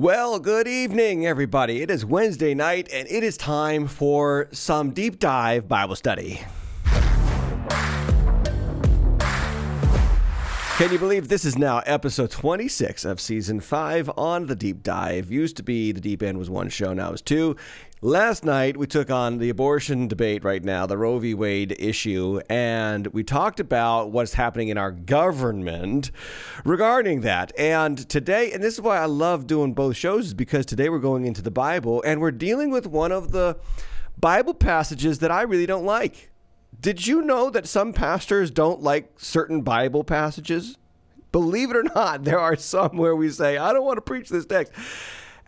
Well, good evening, everybody. It is Wednesday night, and it is time for some deep dive Bible study. Can you believe this is now episode 26 of season 5 on the deep dive? Used to be the deep end was one show, now it's two. Last night we took on the abortion debate right now, the Roe v. Wade issue, and we talked about what's happening in our government regarding that. And today, and this is why I love doing both shows, is because today we're going into the Bible and we're dealing with one of the Bible passages that I really don't like. Did you know that some pastors don't like certain Bible passages? Believe it or not, there are some where we say, I don't want to preach this text.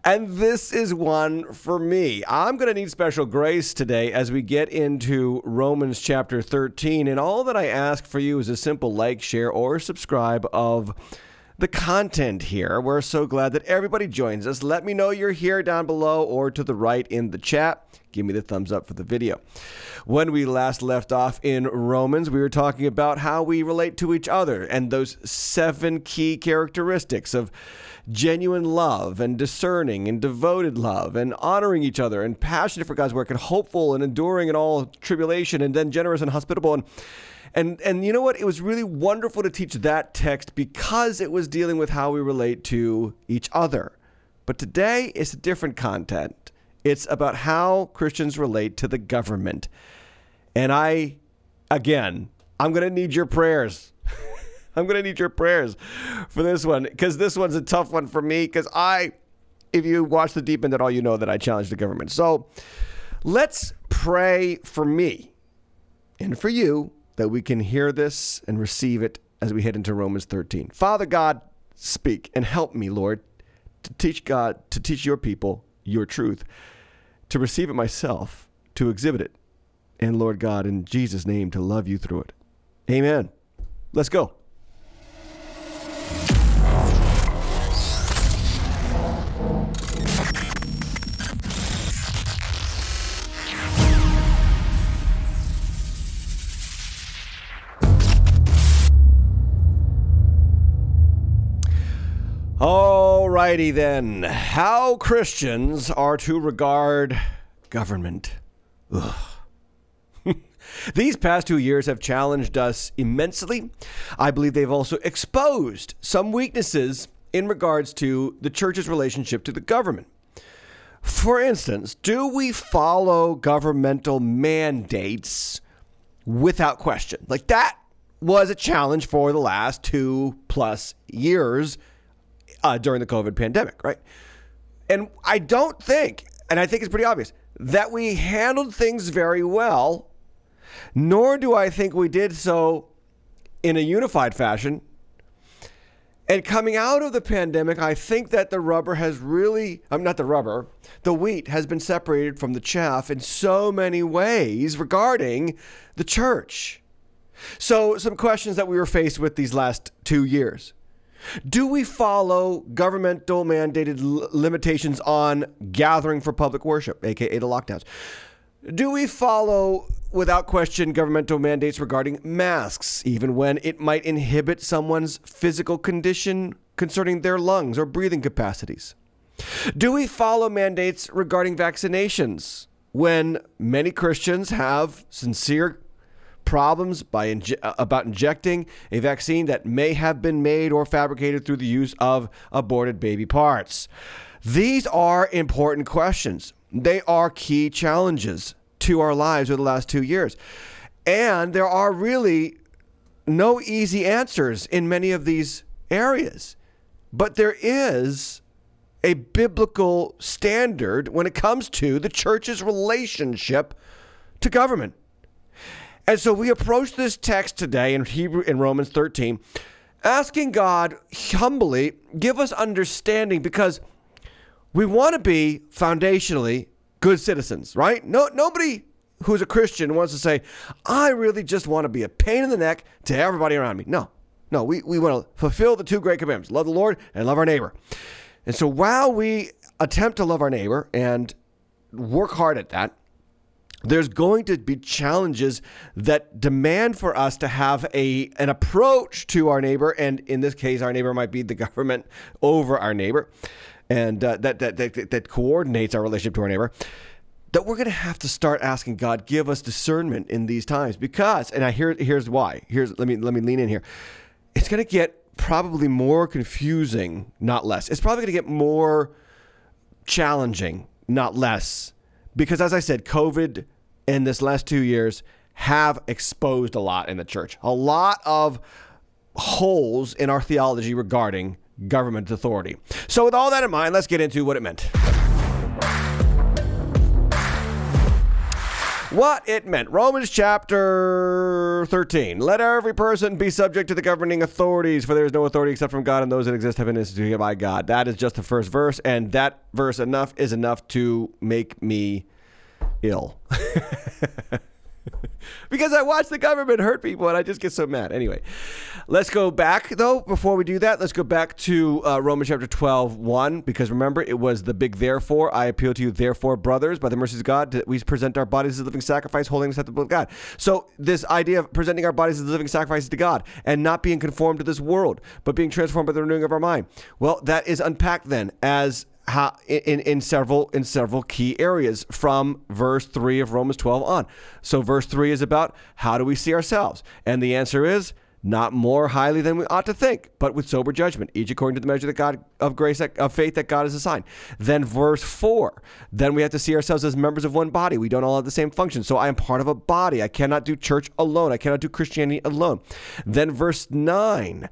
And this is one for me. I'm going to need special grace today as we get into Romans chapter 13. And all that I ask for you is a simple like, share, or subscribe of the content here. We're so glad that everybody joins us. Let me know you're here down below or to the right in the chat. Give me the thumbs up for the video. When we last left off in Romans, we were talking about how we relate to each other and those seven key characteristics of genuine love and discerning and devoted love and honoring each other and passionate for God's work and hopeful and enduring in all tribulation and then generous and hospitable and and and you know what? It was really wonderful to teach that text because it was dealing with how we relate to each other. But today it's a different content. It's about how Christians relate to the government. And I again, I'm going to need your prayers. I'm going to need your prayers for this one because this one's a tough one for me because I if you watch the deep end at all you know that I challenge the government. So let's pray for me and for you that we can hear this and receive it as we head into Romans 13. Father God, speak and help me, Lord, to teach God, to teach your people your truth, to receive it myself, to exhibit it, and Lord God, in Jesus' name, to love you through it. Amen. Let's go. Alrighty then. How Christians are to regard government. These past two years have challenged us immensely. I believe they've also exposed some weaknesses in regards to the church's relationship to the government. For instance, do we follow governmental mandates without question? Like that was a challenge for the last two plus years uh, during the COVID pandemic, right? And I don't think, and I think it's pretty obvious, that we handled things very well, nor do I think we did so in a unified fashion. And coming out of the pandemic, I think that the rubber has really, I'm not the rubber, the wheat has been separated from the chaff in so many ways regarding the church. So, some questions that we were faced with these last two years. Do we follow governmental mandated limitations on gathering for public worship, aka the lockdowns? Do we follow, without question, governmental mandates regarding masks, even when it might inhibit someone's physical condition concerning their lungs or breathing capacities? Do we follow mandates regarding vaccinations when many Christians have sincere problems by inje- uh, about injecting a vaccine that may have been made or fabricated through the use of aborted baby parts. These are important questions. They are key challenges to our lives over the last two years. And there are really no easy answers in many of these areas. But there is a biblical standard when it comes to the church's relationship to government. And so we approach this text today in Hebrew in Romans 13, asking God humbly, give us understanding because we want to be foundationally good citizens, right? No nobody who's a Christian wants to say, I really just want to be a pain in the neck to everybody around me. No. No, we, we want to fulfill the two great commandments love the Lord and love our neighbor. And so while we attempt to love our neighbor and work hard at that, there's going to be challenges that demand for us to have a an approach to our neighbor, and in this case, our neighbor might be the government over our neighbor, and uh, that, that that that coordinates our relationship to our neighbor. That we're going to have to start asking God, give us discernment in these times, because, and I hear here's why. Here's let me let me lean in here. It's going to get probably more confusing, not less. It's probably going to get more challenging, not less, because as I said, COVID in this last two years have exposed a lot in the church, a lot of holes in our theology regarding government authority. So, with all that in mind, let's get into what it meant. What it meant. Romans chapter 13. Let every person be subject to the governing authorities, for there is no authority except from God, and those that exist have been instituted by God. That is just the first verse, and that verse enough is enough to make me ill. because I watch the government hurt people and I just get so mad. Anyway, let's go back though. Before we do that, let's go back to uh, Romans chapter 12, 1, because remember, it was the big therefore. I appeal to you, therefore, brothers, by the mercies of God, that we present our bodies as a living sacrifice, holy and acceptable to God. So, this idea of presenting our bodies as a living sacrifices to God and not being conformed to this world, but being transformed by the renewing of our mind. Well, that is unpacked then as how, in, in several in several key areas from verse 3 of Romans 12 on. So verse 3 is about how do we see ourselves? And the answer is not more highly than we ought to think, but with sober judgment, each according to the measure that God of grace of faith that God has assigned. Then verse four, then we have to see ourselves as members of one body. We don't all have the same function. So I am part of a body. I cannot do church alone. I cannot do Christianity alone. Then verse nine.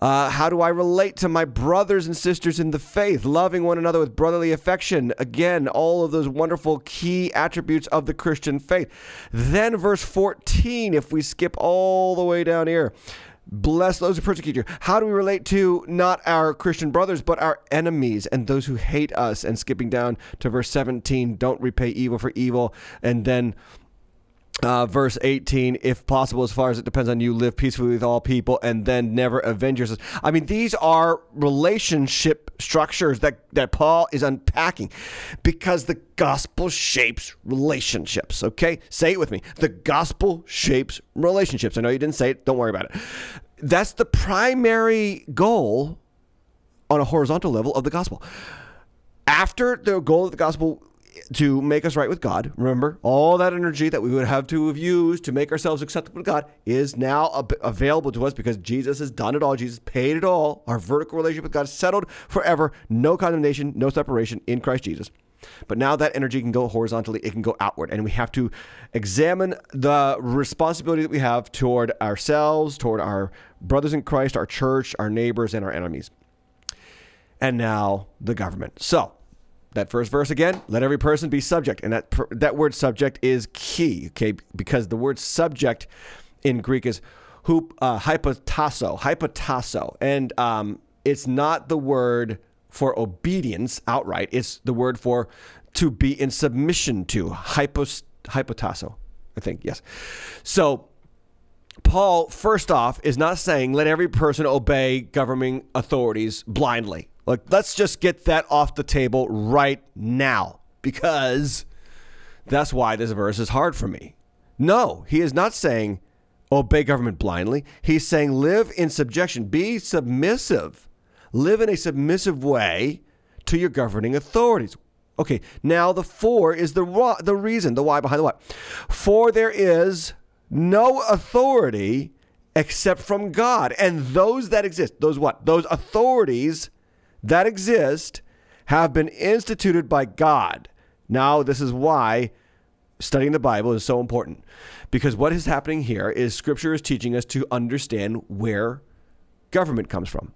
Uh, how do I relate to my brothers and sisters in the faith, loving one another with brotherly affection? Again, all of those wonderful key attributes of the Christian faith. Then, verse 14, if we skip all the way down here, bless those who persecute you. How do we relate to not our Christian brothers, but our enemies and those who hate us? And skipping down to verse 17, don't repay evil for evil. And then uh, verse 18, if possible, as far as it depends on you, live peacefully with all people and then never avenge yourselves. I mean, these are relationship structures that, that Paul is unpacking because the gospel shapes relationships. Okay? Say it with me. The gospel shapes relationships. I know you didn't say it. Don't worry about it. That's the primary goal on a horizontal level of the gospel. After the goal of the gospel to make us right with God. Remember, all that energy that we would have to have used to make ourselves acceptable to God is now ab- available to us because Jesus has done it all. Jesus paid it all. Our vertical relationship with God is settled forever. No condemnation, no separation in Christ Jesus. But now that energy can go horizontally, it can go outward. And we have to examine the responsibility that we have toward ourselves, toward our brothers in Christ, our church, our neighbors, and our enemies. And now the government. So, that first verse again let every person be subject. And that that word subject is key okay because the word subject in greek is hup, uh, hypotasso hypotasso. And um, it's not the word for obedience outright. It's the word for to be in submission to hypos, hypotasso i think yes. So Paul, first off, is not saying let every person obey governing authorities blindly. Like, let's just get that off the table right now because that's why this verse is hard for me. No, he is not saying obey government blindly. He's saying live in subjection, be submissive, live in a submissive way to your governing authorities. Okay, now the for is the the reason, the why behind the what. For there is no authority except from God, and those that exist, those what? Those authorities that exist have been instituted by God. Now, this is why studying the Bible is so important because what is happening here is Scripture is teaching us to understand where government comes from.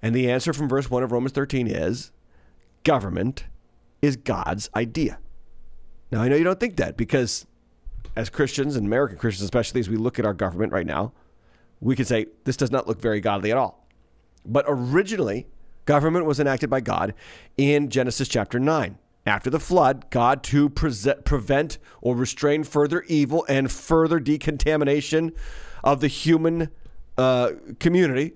And the answer from verse 1 of Romans 13 is government is God's idea. Now, I know you don't think that because as Christians and American Christians, especially as we look at our government right now, we could say this does not look very godly at all. But originally, Government was enacted by God in Genesis chapter 9. After the flood, God, to pre- prevent or restrain further evil and further decontamination of the human uh, community,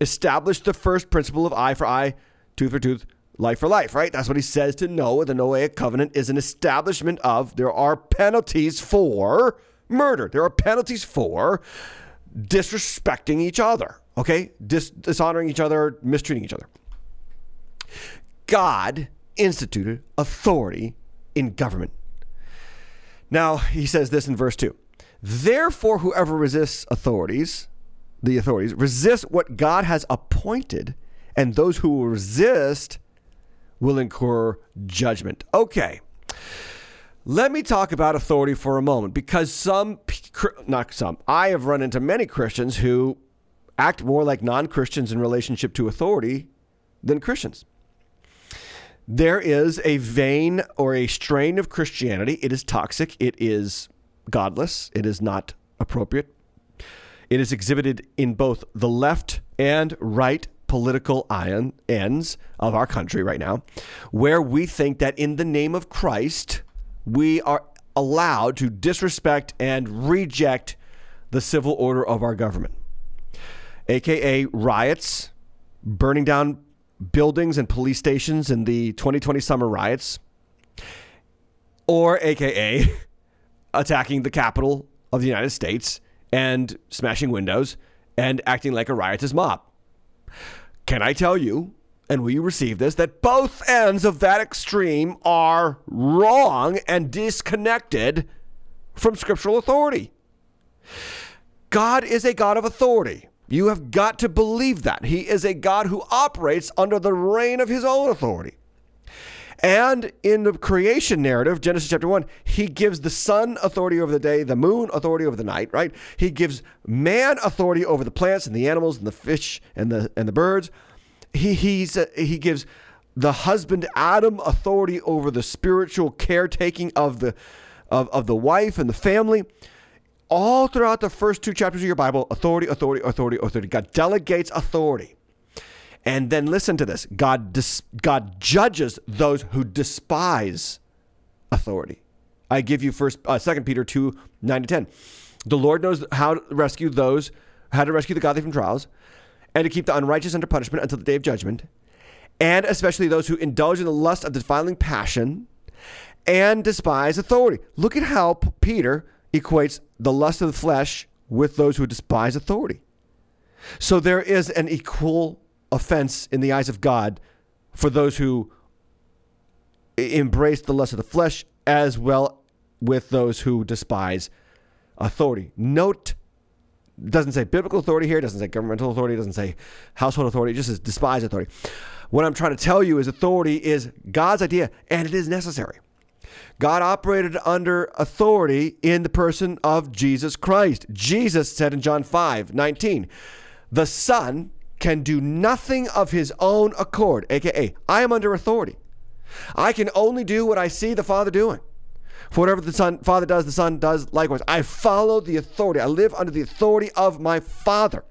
established the first principle of eye for eye, tooth for tooth, life for life, right? That's what he says to Noah. The Noahic covenant is an establishment of there are penalties for murder. There are penalties for disrespecting each other, okay? Dis- dishonoring each other, mistreating each other. God instituted authority in government. Now, he says this in verse 2. Therefore, whoever resists authorities, the authorities, resist what God has appointed, and those who will resist will incur judgment. Okay. Let me talk about authority for a moment because some, not some, I have run into many Christians who act more like non Christians in relationship to authority than Christians. There is a vein or a strain of Christianity. It is toxic. It is godless. It is not appropriate. It is exhibited in both the left and right political ion ends of our country right now, where we think that in the name of Christ, we are allowed to disrespect and reject the civil order of our government, aka riots, burning down buildings and police stations in the 2020 summer riots, or aka attacking the Capitol of the United States and smashing windows and acting like a riotous mob. Can I tell you, and will you receive this, that both ends of that extreme are wrong and disconnected from scriptural authority? God is a God of authority. You have got to believe that. He is a God who operates under the reign of his own authority. And in the creation narrative, Genesis chapter 1, he gives the sun authority over the day, the moon authority over the night, right? He gives man authority over the plants and the animals and the fish and the and the birds. He he's uh, he gives the husband Adam authority over the spiritual caretaking of the of, of the wife and the family. All throughout the first two chapters of your Bible, authority, authority, authority, authority. God delegates authority. And then listen to this God, dis- God judges those who despise authority. I give you first, uh, 2 Peter 2 9 to 10. The Lord knows how to rescue those, how to rescue the godly from trials, and to keep the unrighteous under punishment until the day of judgment, and especially those who indulge in the lust of defiling passion and despise authority. Look at how Peter equates the lust of the flesh with those who despise authority. So there is an equal offense in the eyes of God for those who embrace the lust of the flesh as well with those who despise authority. Note doesn't say biblical authority here, doesn't say governmental authority, doesn't say household authority, just says despise authority. What I'm trying to tell you is authority is God's idea and it is necessary. God operated under authority in the person of Jesus Christ. Jesus said in John 5 19, the Son can do nothing of his own accord, aka, I am under authority. I can only do what I see the Father doing. For whatever the Son, Father does, the Son does likewise. I follow the authority. I live under the authority of my Father.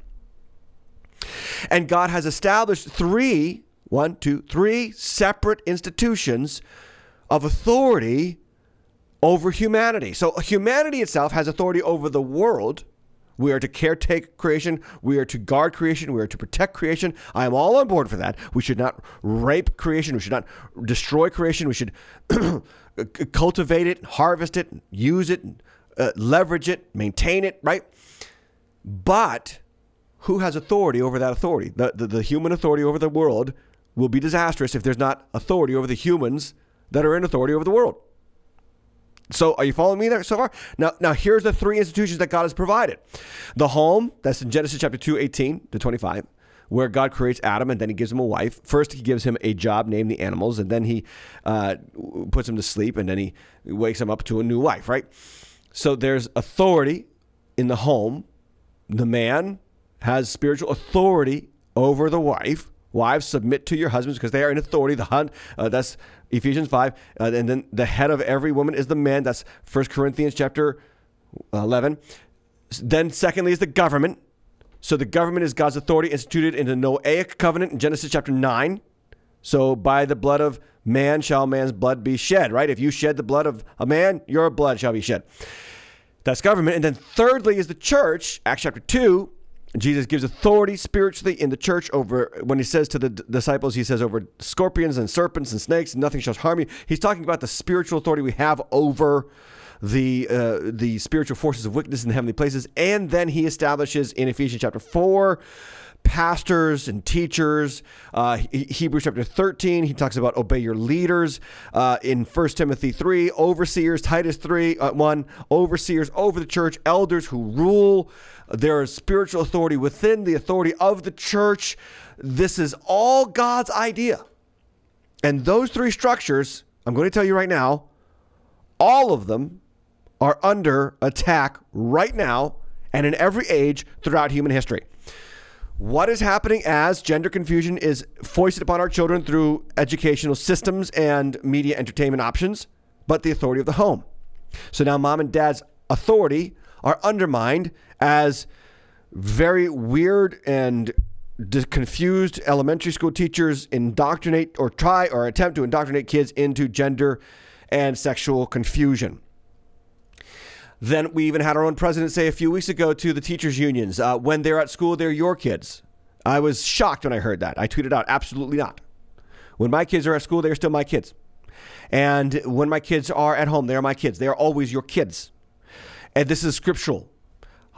And God has established three, one, two, three separate institutions of authority over humanity. So humanity itself has authority over the world we are to caretake creation. We are to guard creation. We are to protect creation. I am all on board for that. We should not rape creation. We should not destroy creation. We should cultivate it, harvest it, use it, uh, leverage it, maintain it, right? But who has authority over that authority? The, the, the human authority over the world will be disastrous if there's not authority over the humans that are in authority over the world. So are you following me there so far? Now, now here's the three institutions that God has provided. The home, that's in Genesis chapter 2, 18 to 25, where God creates Adam and then he gives him a wife. First, he gives him a job named the animals, and then he uh, puts him to sleep, and then he wakes him up to a new wife, right? So there's authority in the home. The man has spiritual authority over the wife. Wives, submit to your husbands because they are in authority. The hun, uh, that's Ephesians 5. Uh, and then the head of every woman is the man. That's 1 Corinthians chapter 11. Then, secondly, is the government. So the government is God's authority instituted in the Noahic covenant in Genesis chapter 9. So by the blood of man shall man's blood be shed, right? If you shed the blood of a man, your blood shall be shed. That's government. And then thirdly is the church, Acts chapter 2, Jesus gives authority spiritually in the church over when he says to the d- disciples, he says over scorpions and serpents and snakes, nothing shall harm you. He's talking about the spiritual authority we have over the uh, the spiritual forces of wickedness in the heavenly places, and then he establishes in Ephesians chapter four pastors and teachers. Uh, Hebrews chapter 13, he talks about obey your leaders. Uh, in 1 Timothy 3, overseers, Titus 3, uh, 1, overseers over the church, elders who rule. There is spiritual authority within the authority of the church. This is all God's idea. And those three structures, I'm going to tell you right now, all of them are under attack right now and in every age throughout human history what is happening as gender confusion is foisted upon our children through educational systems and media entertainment options, but the authority of the home. So now mom and dad's authority are undermined as very weird and confused elementary school teachers indoctrinate or try or attempt to indoctrinate kids into gender and sexual confusion. Then we even had our own president say a few weeks ago to the teachers' unions uh, when they're at school, they're your kids. I was shocked when I heard that. I tweeted out, absolutely not. When my kids are at school, they're still my kids. And when my kids are at home, they're my kids. They are always your kids. And this is scriptural.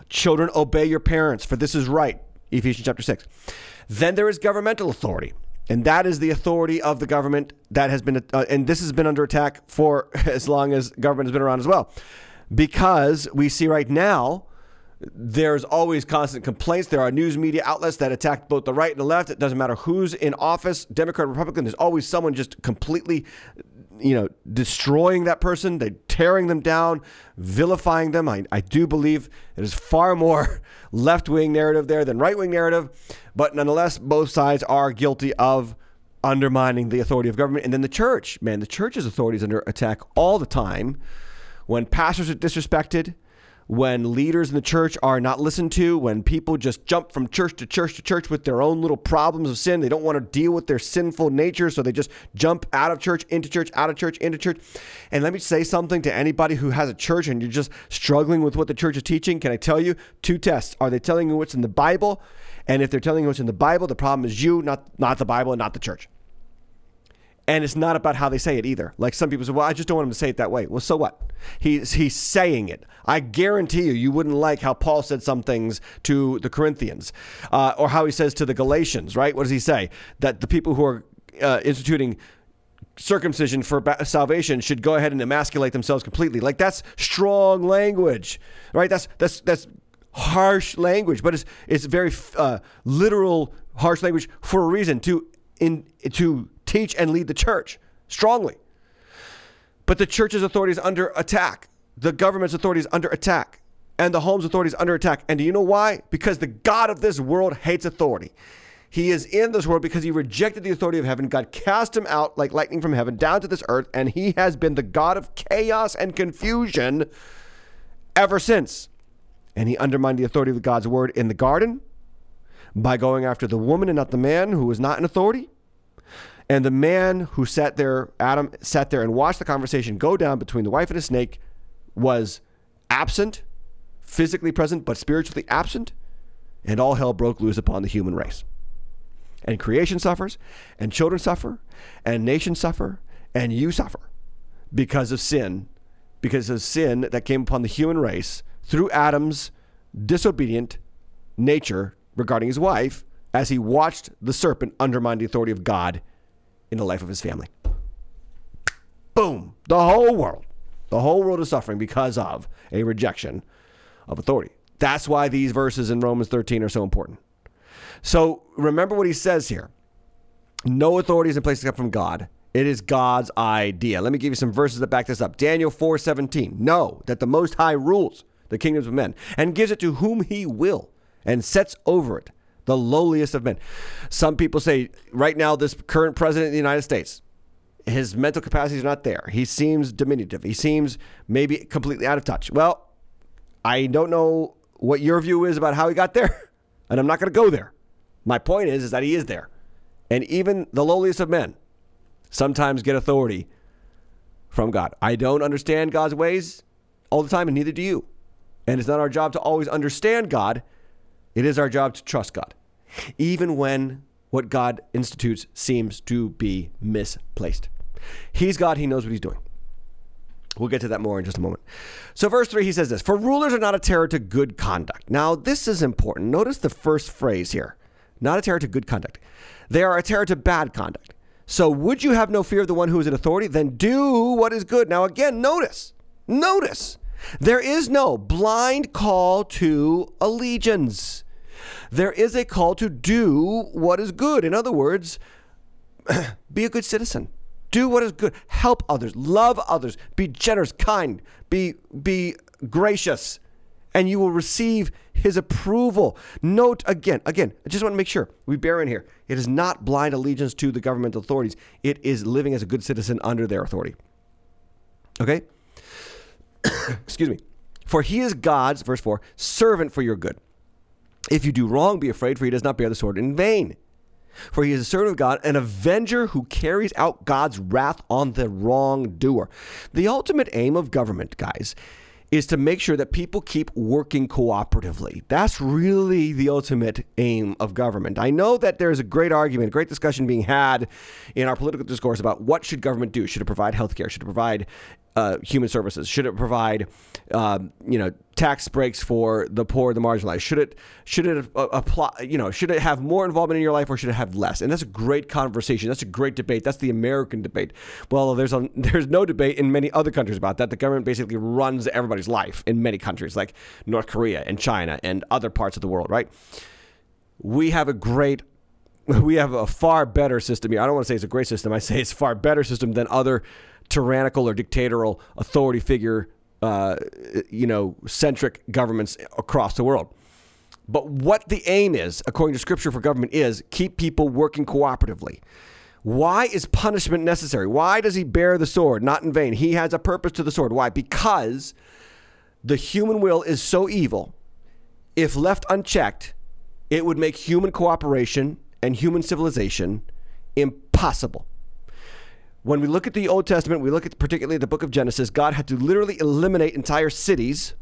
Children, obey your parents, for this is right. Ephesians chapter 6. Then there is governmental authority. And that is the authority of the government that has been, uh, and this has been under attack for as long as government has been around as well because we see right now there's always constant complaints. There are news media outlets that attack both the right and the left. It doesn't matter who's in office, Democrat, Republican. There's always someone just completely, you know, destroying that person. They're tearing them down, vilifying them. I, I do believe it is far more left wing narrative there than right wing narrative. But nonetheless, both sides are guilty of undermining the authority of government. And then the church, man, the church's authority is under attack all the time when pastors are disrespected, when leaders in the church are not listened to, when people just jump from church to church to church with their own little problems of sin. They don't want to deal with their sinful nature, so they just jump out of church, into church, out of church, into church. And let me say something to anybody who has a church and you're just struggling with what the church is teaching. Can I tell you two tests? Are they telling you what's in the Bible? And if they're telling you what's in the Bible, the problem is you, not, not the Bible and not the church. And it's not about how they say it either. Like some people say, well, I just don't want him to say it that way. Well, so what? He's, he's saying it. I guarantee you, you wouldn't like how Paul said some things to the Corinthians uh, or how he says to the Galatians, right? What does he say? That the people who are uh, instituting circumcision for salvation should go ahead and emasculate themselves completely. Like that's strong language, right? That's, that's, that's harsh language, but it's, it's very uh, literal, harsh language for a reason to, in, to teach and lead the church strongly. But the church's authority is under attack. The government's authority is under attack. And the home's authority is under attack. And do you know why? Because the God of this world hates authority. He is in this world because he rejected the authority of heaven. God cast him out like lightning from heaven down to this earth, and he has been the God of chaos and confusion ever since. And he undermined the authority of God's word in the garden by going after the woman and not the man who was not in authority. And the man who sat there, Adam, sat there and watched the conversation go down between the wife and the snake was absent, physically present, but spiritually absent. And all hell broke loose upon the human race. And creation suffers, and children suffer, and nations suffer, and you suffer because of sin, because of sin that came upon the human race through Adam's disobedient nature regarding his wife as he watched the serpent undermine the authority of God in the life of his family. Boom. The whole world. The whole world is suffering because of a rejection of authority. That's why these verses in Romans 13 are so important. So remember what he says here no authority is in place except from God. It is God's idea. Let me give you some verses that back this up. Daniel 4:17. Know that the most high rules the kingdoms of men and gives it to whom he will and sets over it the lowliest of men. Some people say right now, this current president of the United States, his mental capacity is not there. He seems diminutive. He seems maybe completely out of touch. Well, I don't know what your view is about how he got there, and I'm not going to go there. My point is, is that he is there. And even the lowliest of men sometimes get authority from God. I don't understand God's ways all the time, and neither do you. And it's not our job to always understand God It is our job to trust God, even when what God institutes seems to be misplaced. He's God, He knows what He's doing. We'll get to that more in just a moment. So, verse 3, he says this For rulers are not a terror to good conduct. Now, this is important. Notice the first phrase here not a terror to good conduct. They are a terror to bad conduct. So, would you have no fear of the one who is in authority? Then do what is good. Now, again, notice, notice, there is no blind call to allegiance. There is a call to do what is good. In other words, be a good citizen. Do what is good. Help others. Love others. Be generous, kind. Be be gracious, and you will receive His approval. Note again, again. I just want to make sure we bear in here. It is not blind allegiance to the government authorities. It is living as a good citizen under their authority. Okay. Excuse me. For He is God's verse four servant for your good. If you do wrong, be afraid, for He does not bear the sword in vain. For he is a servant of God, an avenger who carries out God's wrath on the wrongdoer. The ultimate aim of government, guys, is to make sure that people keep working cooperatively. That's really the ultimate aim of government. I know that there's a great argument, a great discussion being had in our political discourse about what should government do? Should it provide health care? Should it provide uh, human services? Should it provide, uh, you know, tax breaks for the poor, the marginalized? Should it should it apply? You know, should it have more involvement in your life or should it have less? And that's a great conversation. That's a great debate. That's the American debate. Well, there's a, there's no debate in many other countries about that. The government basically runs everybody's life in many countries, like North Korea and China and other parts of the world. Right? We have a great we have a far better system here. I don't want to say it's a great system. I say it's a far better system than other tyrannical or dictatorial authority figure, uh, you know, centric governments across the world. But what the aim is, according to Scripture for government, is keep people working cooperatively. Why is punishment necessary? Why does he bear the sword? Not in vain. He has a purpose to the sword. Why? Because the human will is so evil. If left unchecked, it would make human cooperation and human civilization impossible. When we look at the Old Testament, we look at particularly the book of Genesis, God had to literally eliminate entire cities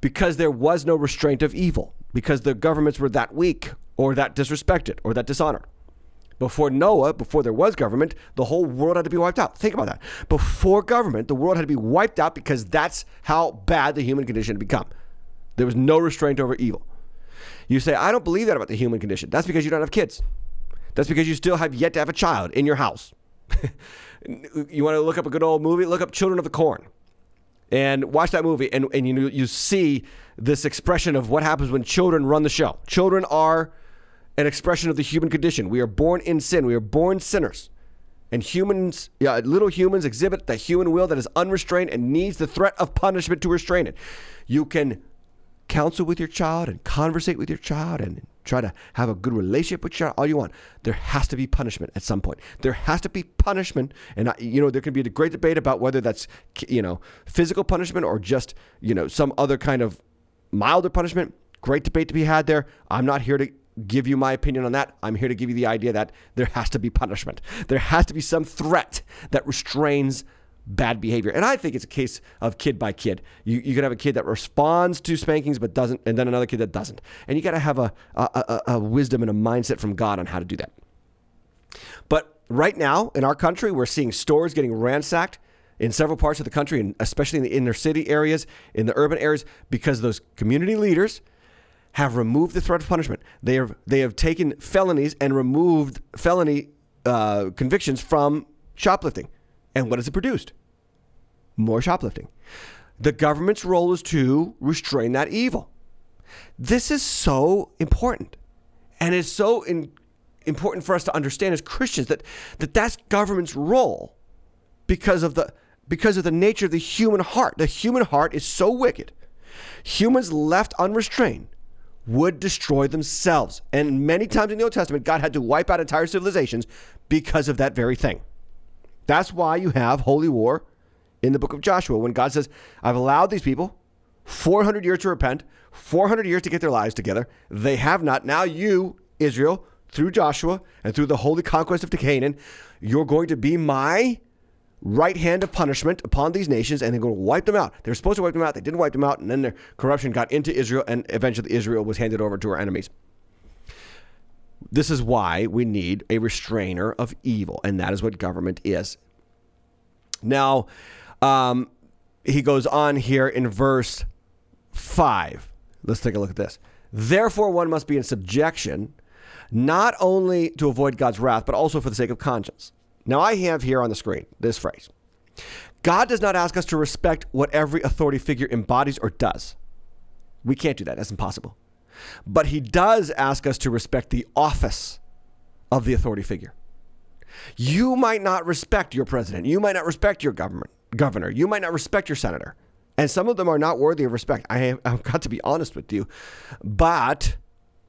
because there was no restraint of evil, because the governments were that weak or that disrespected or that dishonored. Before Noah, before there was government, the whole world had to be wiped out. Think about that. Before government, the world had to be wiped out because that's how bad the human condition had become. There was no restraint over evil. You say, I don't believe that about the human condition. That's because you don't have kids. That's because you still have yet to have a child in your house. you want to look up a good old movie? Look up Children of the Corn and watch that movie, and, and you, you see this expression of what happens when children run the show. Children are an expression of the human condition. We are born in sin, we are born sinners. And humans, yeah, little humans exhibit the human will that is unrestrained and needs the threat of punishment to restrain it. You can counsel with your child and conversate with your child and try to have a good relationship with your child all you want. There has to be punishment at some point. There has to be punishment and I, you know there can be a great debate about whether that's you know physical punishment or just you know some other kind of milder punishment. Great debate to be had there. I'm not here to give you my opinion on that. I'm here to give you the idea that there has to be punishment. There has to be some threat that restrains bad behavior. And I think it's a case of kid by kid. You, you can have a kid that responds to spankings but doesn't, and then another kid that doesn't. And you got to have a, a, a, a wisdom and a mindset from God on how to do that. But right now in our country, we're seeing stores getting ransacked in several parts of the country, and especially in the inner city areas, in the urban areas, because those community leaders have removed the threat of punishment. They have they have taken felonies and removed felony uh, convictions from shoplifting. And what has it produced? More shoplifting. The government's role is to restrain that evil. This is so important. And it's so in, important for us to understand as Christians that, that that's government's role because of the because of the nature of the human heart. The human heart is so wicked. Humans left unrestrained would destroy themselves. And many times in the Old Testament, God had to wipe out entire civilizations because of that very thing. That's why you have holy war in the book of Joshua when God says, I've allowed these people 400 years to repent, 400 years to get their lives together. They have not. Now you, Israel, through Joshua and through the holy conquest of Canaan, you're going to be my right hand of punishment upon these nations and they're going to wipe them out. They were supposed to wipe them out. They didn't wipe them out. And then their corruption got into Israel and eventually Israel was handed over to our enemies. This is why we need a restrainer of evil. And that is what government is. Now, um, he goes on here in verse 5. Let's take a look at this. Therefore, one must be in subjection, not only to avoid God's wrath, but also for the sake of conscience. Now, I have here on the screen this phrase God does not ask us to respect what every authority figure embodies or does. We can't do that, that's impossible. But He does ask us to respect the office of the authority figure. You might not respect your president, you might not respect your government governor, you might not respect your senator. And some of them are not worthy of respect. I have, I've got to be honest with you. But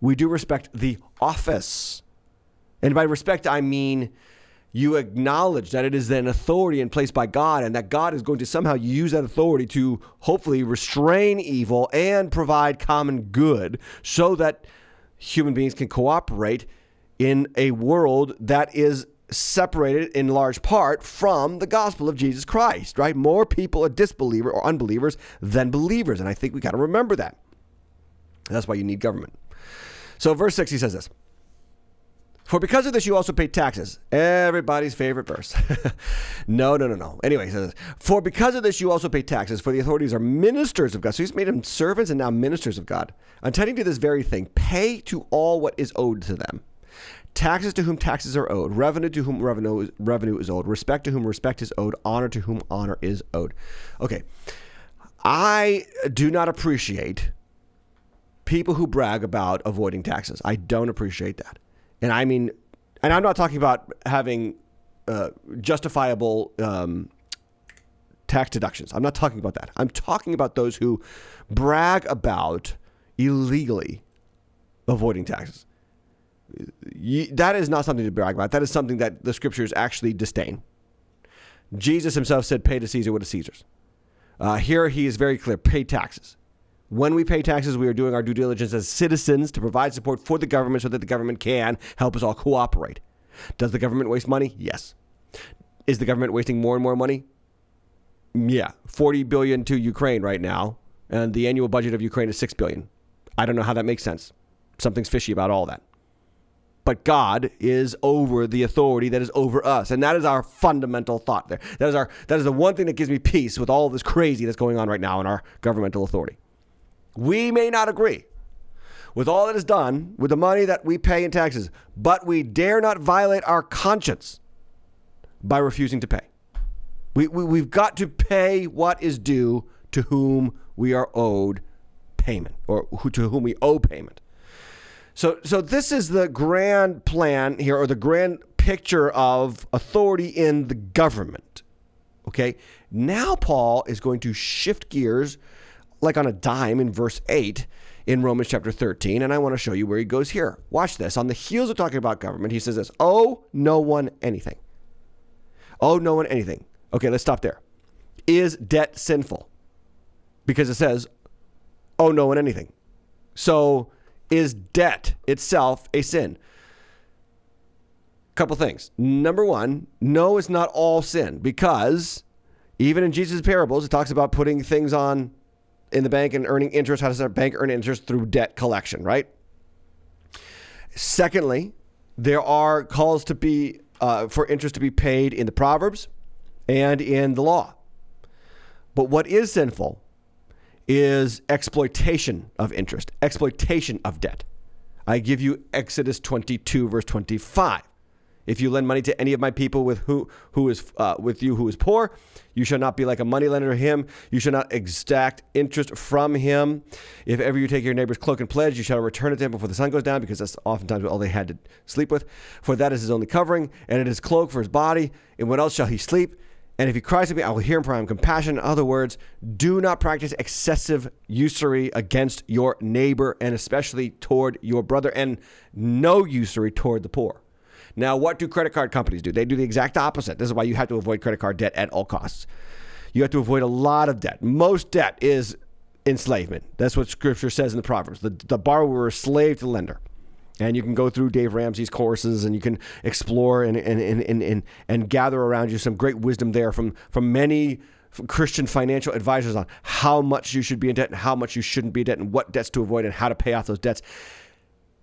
we do respect the office. And by respect, I mean you acknowledge that it is an authority in place by God and that God is going to somehow use that authority to hopefully restrain evil and provide common good so that human beings can cooperate in a world that is separated in large part from the gospel of Jesus Christ, right? More people are disbelievers or unbelievers than believers. And I think we got to remember that. That's why you need government. So, verse 6, he says this For because of this, you also pay taxes. Everybody's favorite verse. no, no, no, no. Anyway, he says, For because of this, you also pay taxes, for the authorities are ministers of God. So he's made them servants and now ministers of God. Attending to this very thing, pay to all what is owed to them taxes to whom taxes are owed, revenue to whom revenue is, revenue is owed, respect to whom respect is owed, honor to whom honor is owed. Okay. I do not appreciate people who brag about avoiding taxes. I don't appreciate that. And I mean, and I'm not talking about having uh, justifiable um, tax deductions. I'm not talking about that. I'm talking about those who brag about illegally avoiding taxes that is not something to brag about. That is something that the scriptures actually disdain. Jesus himself said, Pay to Caesar what is Caesar's. Uh, here he is very clear pay taxes. When we pay taxes, we are doing our due diligence as citizens to provide support for the government so that the government can help us all cooperate. Does the government waste money? Yes. Is the government wasting more and more money? Yeah, 40 billion to Ukraine right now, and the annual budget of Ukraine is 6 billion. I don't know how that makes sense. Something's fishy about all that but God is over the authority that is over us. And that is our fundamental thought there. That is our that is the one thing that gives me peace with all this crazy that's going on right now in our governmental authority. We may not agree with all that is done with the money that we pay in taxes, but we dare not violate our conscience by refusing to pay. We, we, we've got to pay what is due to whom we are owed payment or who, to whom we owe payment. So, so this is the grand plan here, or the grand picture of authority in the government. Okay. Now, Paul is going to shift gears like on a dime in verse 8 in Romans chapter 13. And I want to show you where he goes here. Watch this. On the heels of talking about government, he says this Oh, no one anything. Oh, no one anything. Okay, let's stop there. Is debt sinful? Because it says, Oh, no one anything. So, is debt itself a sin? Couple things. Number one, no, it's not all sin because even in Jesus' parables, it talks about putting things on in the bank and earning interest. How does a bank earn interest? Through debt collection, right? Secondly, there are calls to be uh, for interest to be paid in the Proverbs and in the law. But what is sinful is exploitation of interest, exploitation of debt. I give you Exodus 22, verse 25. If you lend money to any of my people with who who is uh, with you who is poor, you shall not be like a moneylender to him. You shall not exact interest from him. If ever you take your neighbor's cloak and pledge, you shall return it to him before the sun goes down, because that's oftentimes all they had to sleep with. For that is his only covering, and it is cloak for his body. And what else shall he sleep? And if he cries to me, I will hear him, for I am compassionate. In other words, do not practice excessive usury against your neighbor and especially toward your brother, and no usury toward the poor. Now, what do credit card companies do? They do the exact opposite. This is why you have to avoid credit card debt at all costs. You have to avoid a lot of debt. Most debt is enslavement. That's what scripture says in the Proverbs. The, the borrower is slave to the lender. And you can go through Dave Ramsey's courses and you can explore and, and, and, and, and, and gather around you some great wisdom there from, from many Christian financial advisors on how much you should be in debt and how much you shouldn't be in debt and what debts to avoid and how to pay off those debts.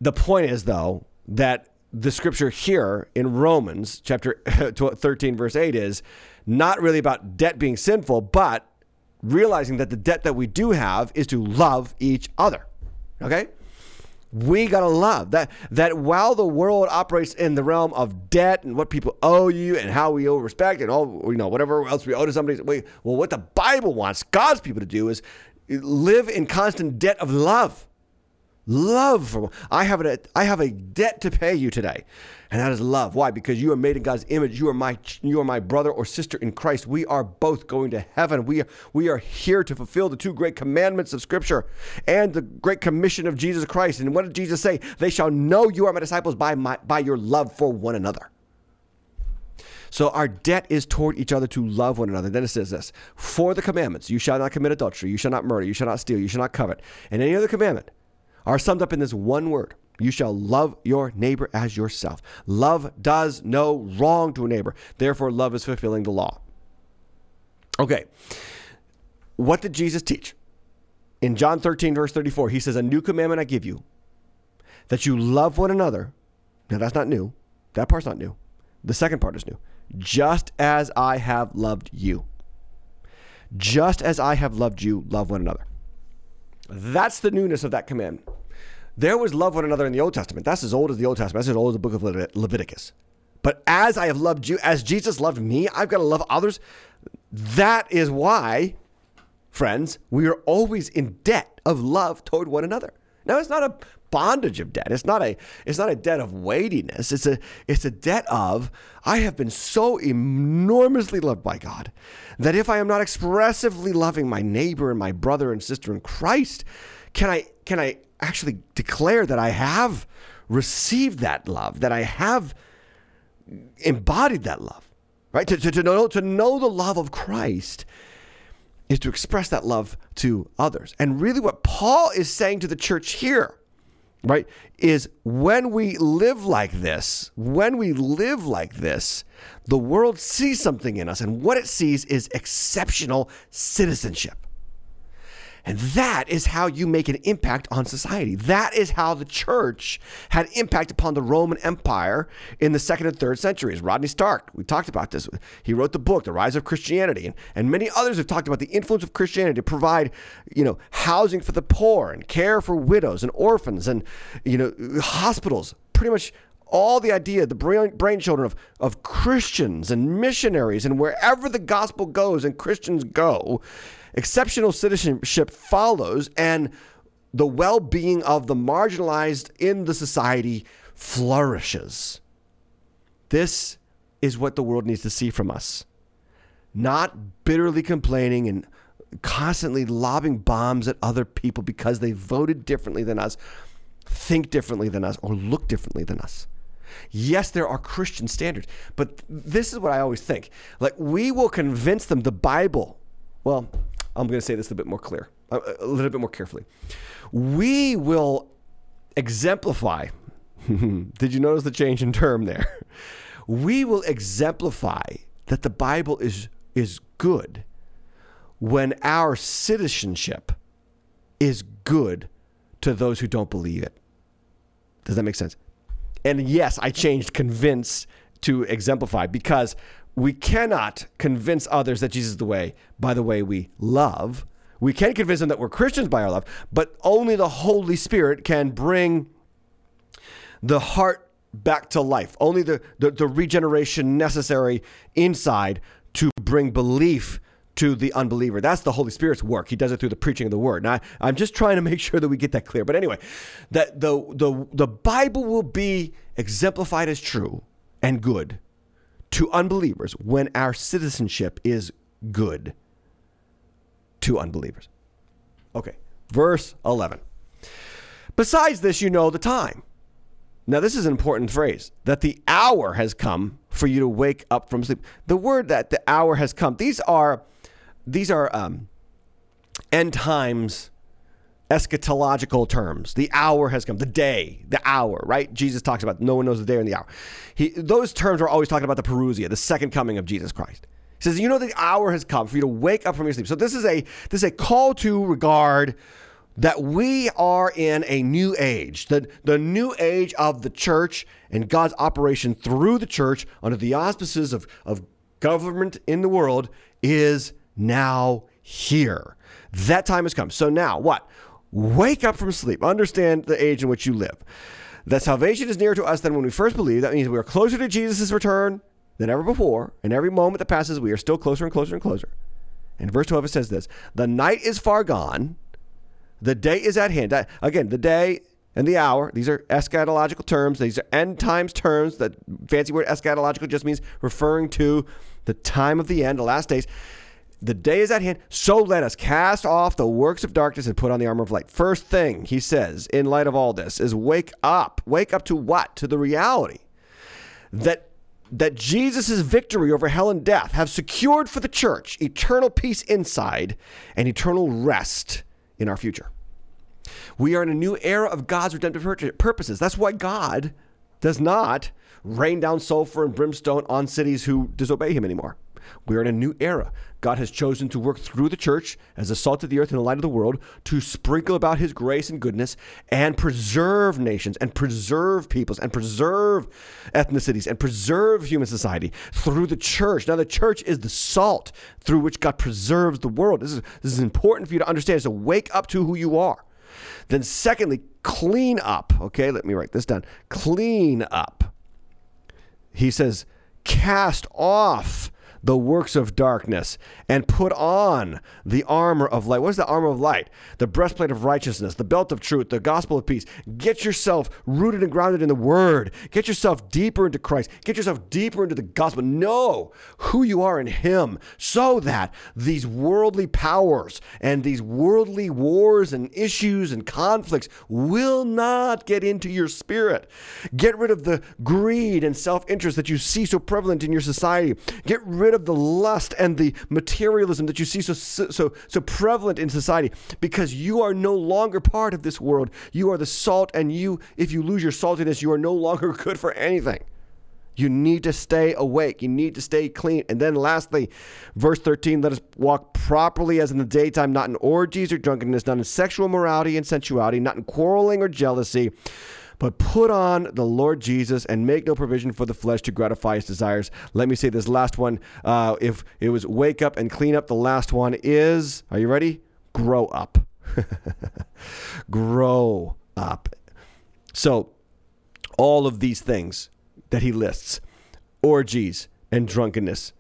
The point is, though, that the scripture here in Romans chapter 13, verse 8 is not really about debt being sinful, but realizing that the debt that we do have is to love each other. Okay? We gotta love that. That while the world operates in the realm of debt and what people owe you and how we owe respect and all you know whatever else we owe to somebody, well, what the Bible wants God's people to do is live in constant debt of love love for I have a I have a debt to pay you today. And that is love. Why? Because you are made in God's image. You are my you are my brother or sister in Christ. We are both going to heaven. We are, we are here to fulfill the two great commandments of scripture and the great commission of Jesus Christ. And what did Jesus say? They shall know you are my disciples by my by your love for one another. So our debt is toward each other to love one another. Then it says this For the commandments, you shall not commit adultery, you shall not murder, you shall not steal, you shall not covet, and any other commandment are summed up in this one word. You shall love your neighbor as yourself. Love does no wrong to a neighbor. Therefore, love is fulfilling the law. Okay. What did Jesus teach? In John 13, verse 34, he says, A new commandment I give you, that you love one another. Now, that's not new. That part's not new. The second part is new. Just as I have loved you. Just as I have loved you, love one another. That's the newness of that command. There was love one another in the Old Testament. That's as old as the Old Testament. That's as old as the book of Leviticus. But as I have loved you, as Jesus loved me, I've got to love others. That is why, friends, we are always in debt of love toward one another. Now, it's not a bondage of debt. It's not a it's not a debt of weightiness. It's a it's a debt of I have been so enormously loved by God that if I am not expressively loving my neighbor and my brother and sister in Christ, can I can I actually declare that I have received that love, that I have embodied that love, right? To, to, to, know, to know the love of Christ is to express that love to others. And really, what Paul is saying to the church here, right, is when we live like this, when we live like this, the world sees something in us, and what it sees is exceptional citizenship. And that is how you make an impact on society. That is how the church had impact upon the Roman Empire in the second and third centuries. Rodney Stark, we talked about this. He wrote the book, The Rise of Christianity, and, and many others have talked about the influence of Christianity to provide, you know, housing for the poor and care for widows and orphans and, you know, hospitals. Pretty much all the idea, the brain, brain children of, of Christians and missionaries, and wherever the gospel goes and Christians go, Exceptional citizenship follows, and the well being of the marginalized in the society flourishes. This is what the world needs to see from us. Not bitterly complaining and constantly lobbing bombs at other people because they voted differently than us, think differently than us, or look differently than us. Yes, there are Christian standards, but this is what I always think. Like, we will convince them the Bible. Well, I'm going to say this a bit more clear, uh, a little bit more carefully. We will exemplify. Did you notice the change in term there? We will exemplify that the Bible is is good when our citizenship is good to those who don't believe it. Does that make sense? And yes, I changed convince to exemplify because we cannot convince others that Jesus is the way by the way we love. We can convince them that we're Christians by our love, but only the Holy Spirit can bring the heart back to life. Only the, the, the regeneration necessary inside to bring belief to the unbeliever. That's the Holy Spirit's work. He does it through the preaching of the word. Now, I'm just trying to make sure that we get that clear. But anyway, that the the the Bible will be exemplified as true and good to unbelievers when our citizenship is good to unbelievers. Okay, verse 11. Besides this, you know the time. Now, this is an important phrase that the hour has come for you to wake up from sleep. The word that the hour has come, these are, these are um, end times eschatological terms. The hour has come, the day, the hour, right? Jesus talks about no one knows the day and the hour. He, those terms are always talking about the parousia, the second coming of Jesus Christ. He says, you know, the hour has come for you to wake up from your sleep. So this is a this is a call to regard that we are in a new age, the, the new age of the church and God's operation through the church under the auspices of, of government in the world is now here. That time has come. So now what? Wake up from sleep. Understand the age in which you live. That salvation is nearer to us than when we first believed. That means we are closer to Jesus' return than ever before. And every moment that passes, we are still closer and closer and closer. And verse 12 it says this The night is far gone, the day is at hand. Again, the day and the hour, these are eschatological terms. These are end times terms. That fancy word eschatological just means referring to the time of the end, the last days. The day is at hand, so let us cast off the works of darkness and put on the armor of light. First thing he says in light of all this is wake up. Wake up to what? To the reality that that Jesus' victory over hell and death have secured for the church eternal peace inside and eternal rest in our future. We are in a new era of God's redemptive purposes. That's why God does not rain down sulfur and brimstone on cities who disobey him anymore. We are in a new era. God has chosen to work through the church as the salt of the earth and the light of the world to sprinkle about his grace and goodness and preserve nations and preserve peoples and preserve ethnicities and preserve human society through the church. Now, the church is the salt through which God preserves the world. This is, this is important for you to understand. So, wake up to who you are. Then, secondly, clean up. Okay, let me write this down. Clean up. He says, cast off the works of darkness and put on the armor of light. What is the armor of light? The breastplate of righteousness, the belt of truth, the gospel of peace. Get yourself rooted and grounded in the word. Get yourself deeper into Christ. Get yourself deeper into the gospel. Know who you are in Him so that these worldly powers and these worldly wars and issues and conflicts will not get into your spirit. Get rid of the greed and self interest that you see so prevalent in your society. Get rid of the lust and the materialism that you see so so so prevalent in society because you are no longer part of this world. You are the salt and you if you lose your saltiness, you are no longer good for anything. You need to stay awake. You need to stay clean. And then lastly, verse 13, let us walk properly as in the daytime, not in orgies or drunkenness, not in sexual morality and sensuality, not in quarreling or jealousy but put on the Lord Jesus and make no provision for the flesh to gratify its desires. Let me say this last one. Uh, if it was wake up and clean up, the last one is, are you ready? Grow up. Grow up. So, all of these things that he lists orgies and drunkenness,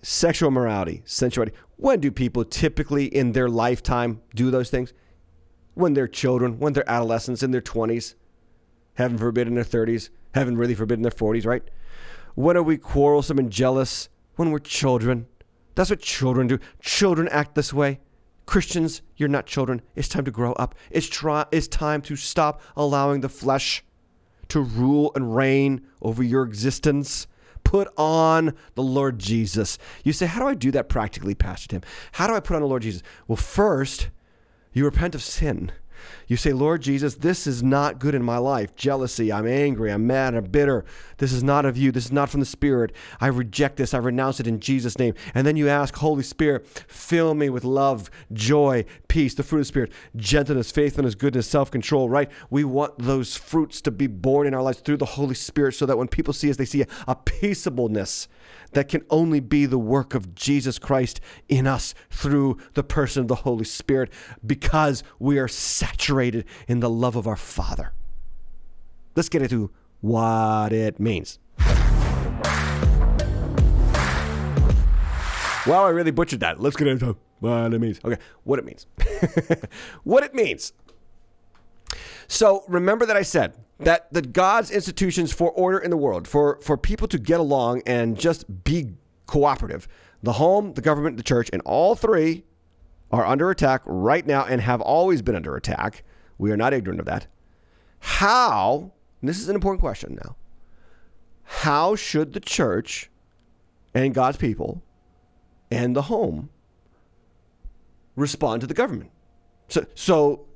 sexual morality, sensuality. When do people typically in their lifetime do those things? When they're children, when they're adolescents, in their 20s heaven forbid in their 30s, heaven really forbid in their 40s, right? When are we quarrelsome and jealous? When we're children. That's what children do. Children act this way. Christians, you're not children. It's time to grow up. It's, try, it's time to stop allowing the flesh to rule and reign over your existence. Put on the Lord Jesus. You say, How do I do that practically, Pastor Tim? How do I put on the Lord Jesus? Well, first, you repent of sin. You say, Lord Jesus, this is not good in my life. Jealousy, I'm angry, I'm mad, I'm bitter. This is not of you. This is not from the Spirit. I reject this. I renounce it in Jesus' name. And then you ask, Holy Spirit, fill me with love, joy, peace, the fruit of the Spirit, gentleness, faithfulness, goodness, self control, right? We want those fruits to be born in our lives through the Holy Spirit so that when people see us, they see a, a peaceableness that can only be the work of Jesus Christ in us through the person of the Holy Spirit because we are saturated in the love of our Father. Let's get into what it means. Wow, I really butchered that. Let's get into what it means. Okay, what it means. what it means. So remember that I said that the God's institutions for order in the world, for, for people to get along and just be cooperative, the home, the government, the church, and all three are under attack right now and have always been under attack. We are not ignorant of that. How, this is an important question now, how should the church and God's people and the home respond to the government? So, so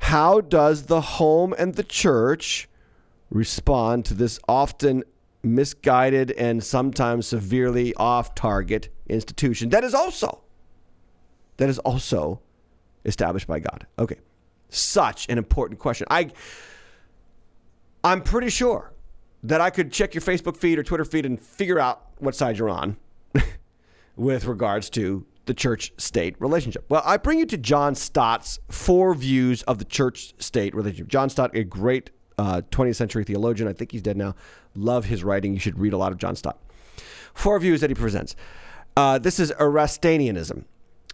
How does the home and the church respond to this often misguided and sometimes severely off target institution that is also that is also established by God? Okay. Such an important question. I I'm pretty sure that I could check your Facebook feed or Twitter feed and figure out what side you're on with regards to the church state relationship. Well, I bring you to John Stott's four views of the church state relationship. John Stott, a great uh, 20th century theologian. I think he's dead now. Love his writing. You should read a lot of John Stott. Four views that he presents. Uh, this is Erastanianism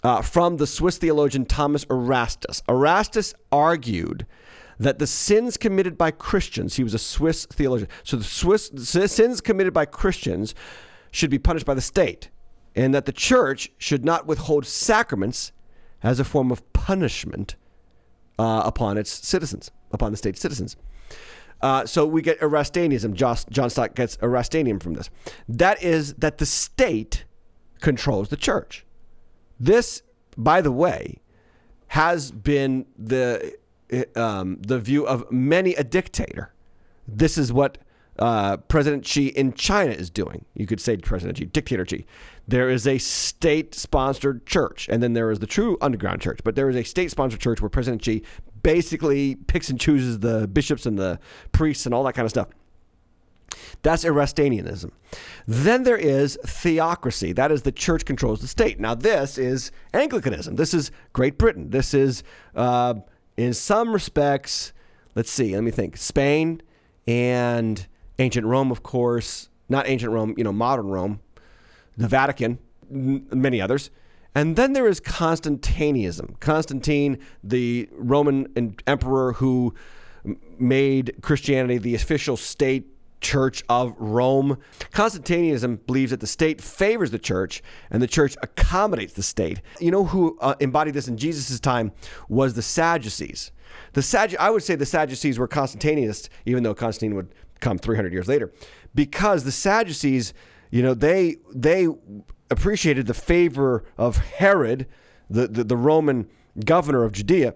uh, from the Swiss theologian Thomas Erastus. Erastus argued that the sins committed by Christians, he was a Swiss theologian, so the Swiss the sins committed by Christians should be punished by the state and that the church should not withhold sacraments as a form of punishment uh, upon its citizens, upon the state's citizens. Uh, so we get Erastianism. John Stott gets Erastanian from this. That is that the state controls the church. This, by the way, has been the um, the view of many a dictator. This is what uh, President Xi in China is doing. You could say President Xi, dictator Xi. There is a state sponsored church, and then there is the true underground church. But there is a state sponsored church where President Xi basically picks and chooses the bishops and the priests and all that kind of stuff. That's Erastanianism. Then there is theocracy. That is the church controls the state. Now, this is Anglicanism. This is Great Britain. This is, uh, in some respects, let's see, let me think, Spain and ancient Rome, of course, not ancient Rome, you know, modern Rome, the Vatican, n- many others. And then there is Constantinism. Constantine, the Roman emperor who made Christianity the official state church of Rome. Constantinism believes that the state favors the church and the church accommodates the state. You know who uh, embodied this in Jesus' time was the Sadducees. The Saddu- I would say the Sadducees were Constantinianists, even though Constantine would come 300 years later, because the Sadducees, you know, they they appreciated the favor of Herod, the, the, the Roman governor of Judea.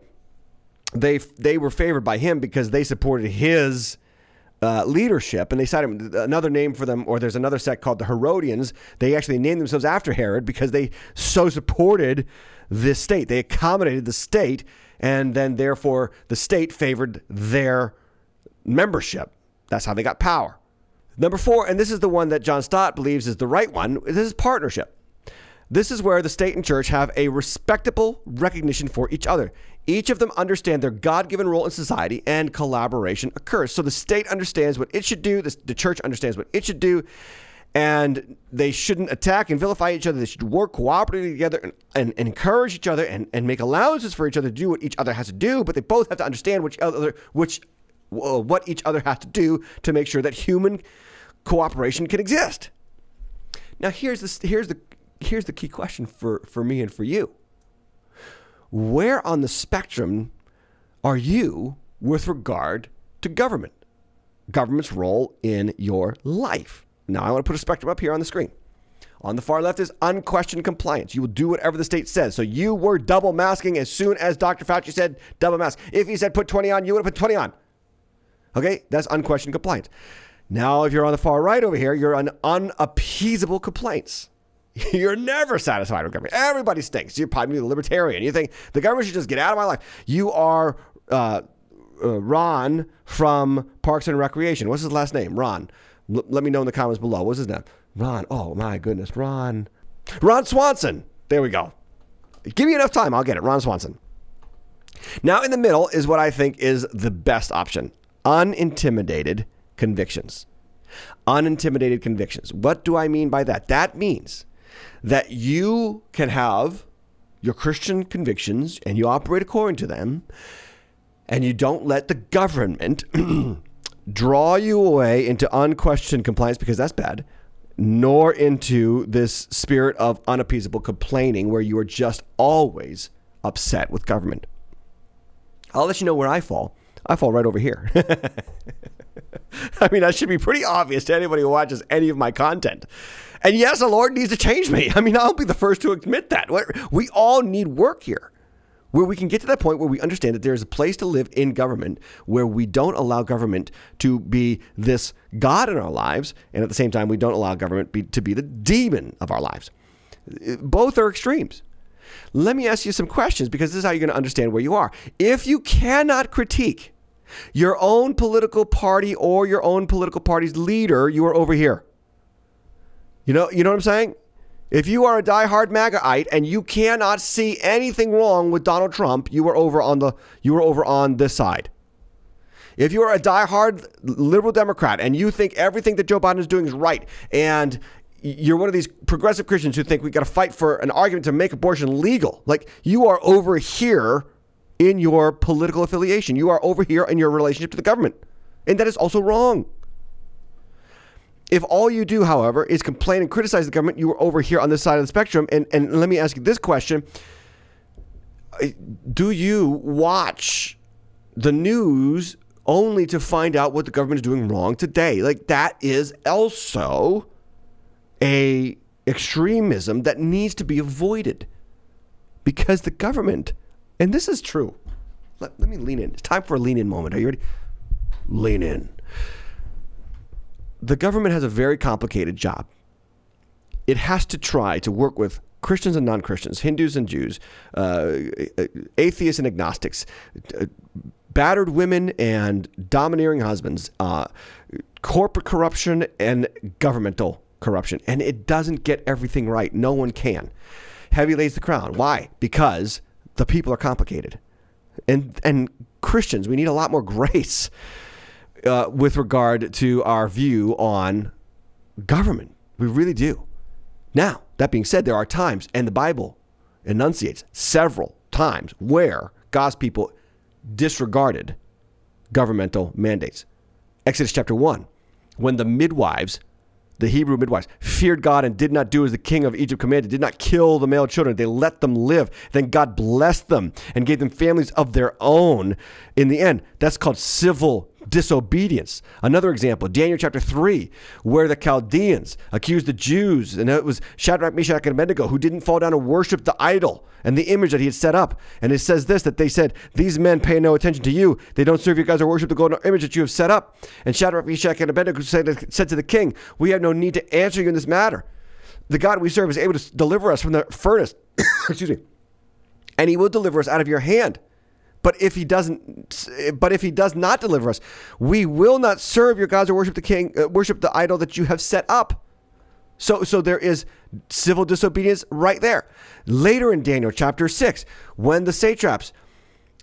They they were favored by him because they supported his uh, leadership, and they cited another name for them, or there's another sect called the Herodians. They actually named themselves after Herod because they so supported the state. They accommodated the state, and then therefore the state favored their membership. That's how they got power. Number four, and this is the one that John Stott believes is the right one, this is partnership. This is where the state and church have a respectable recognition for each other. Each of them understand their God given role in society and collaboration occurs. So the state understands what it should do, the, church understands what it should do, and they shouldn't attack and vilify each other. They should work cooperatively together and, and, and, encourage each other and, and make allowances for each other to do what each other has to do, but they both have to understand which other, which, uh, what each other has to do to make sure that human cooperation can exist. Now here's the, here's the, here's the key question for, for me and for you where on the spectrum are you with regard to government? Government's role in your life. Now, I want to put a spectrum up here on the screen. On the far left is unquestioned compliance. You will do whatever the state says. So you were double masking as soon as Dr. Fauci said double mask. If he said put 20 on, you would have put 20 on. Okay, that's unquestioned compliance. Now, if you're on the far right over here, you're on unappeasable complaints. You're never satisfied with government. Everybody stinks. You're probably a libertarian. You think the government should just get out of my life. You are uh, uh, Ron from Parks and Recreation. What's his last name? Ron. L- let me know in the comments below. What's his name? Ron. Oh my goodness, Ron. Ron Swanson. There we go. Give me enough time, I'll get it. Ron Swanson. Now, in the middle is what I think is the best option unintimidated convictions. Unintimidated convictions. What do I mean by that? That means that you can have your Christian convictions and you operate according to them, and you don't let the government draw you away into unquestioned compliance because that's bad, nor into this spirit of unappeasable complaining where you are just always upset with government. I'll let you know where I fall. I fall right over here. I mean, that should be pretty obvious to anybody who watches any of my content. And yes, the Lord needs to change me. I mean, I'll be the first to admit that. We all need work here. where we can get to that point where we understand that there is a place to live in government where we don't allow government to be this God in our lives, and at the same time, we don't allow government be, to be the demon of our lives. Both are extremes. Let me ask you some questions because this is how you're going to understand where you are. If you cannot critique your own political party or your own political party's leader, you are over here. You know, you know what I'm saying? If you are a diehard MAGAite and you cannot see anything wrong with Donald Trump, you are over on the you are over on this side. If you are a diehard liberal Democrat and you think everything that Joe Biden is doing is right, and you're one of these progressive Christians who think we got to fight for an argument to make abortion legal, like you are over here in your political affiliation. You are over here in your relationship to the government, and that is also wrong. If all you do, however, is complain and criticize the government, you are over here on this side of the spectrum. And, and let me ask you this question Do you watch the news only to find out what the government is doing wrong today? Like, that is also a extremism that needs to be avoided because the government, and this is true. Let, let me lean in. It's time for a lean in moment. Are you ready? Lean in the government has a very complicated job. It has to try to work with Christians and non Christians, Hindus and Jews, uh, atheists and agnostics, uh, battered women and domineering husbands, uh, corporate corruption and governmental corruption. And it doesn't get everything right. No one can. Heavy lays the crown. Why? Because the people are complicated. And, and Christians, we need a lot more grace uh, with regard to our view on government. We really do. Now, that being said, there are times, and the Bible enunciates several times where God's people disregarded governmental mandates. Exodus chapter 1, when the midwives, the Hebrew midwives, feared God and did not do as the king of Egypt commanded, did not kill the male children, they let them live. Then God blessed them and gave them families of their own. In the end, that's called civil disobedience. Another example, Daniel chapter 3, where the Chaldeans accused the Jews, and it was Shadrach, Meshach, and Abednego who didn't fall down and worship the idol and the image that he had set up. And it says this that they said, These men pay no attention to you. They don't serve you guys or worship the golden image that you have set up. And Shadrach, Meshach, and Abednego said, said to the king, We have no need to answer you in this matter. The God we serve is able to deliver us from the furnace. Excuse me. And he will deliver us out of your hand. But if he doesn't, but if he does not deliver us, we will not serve your gods or worship the king, uh, worship the idol that you have set up. So, so there is civil disobedience right there. Later in Daniel chapter six, when the satraps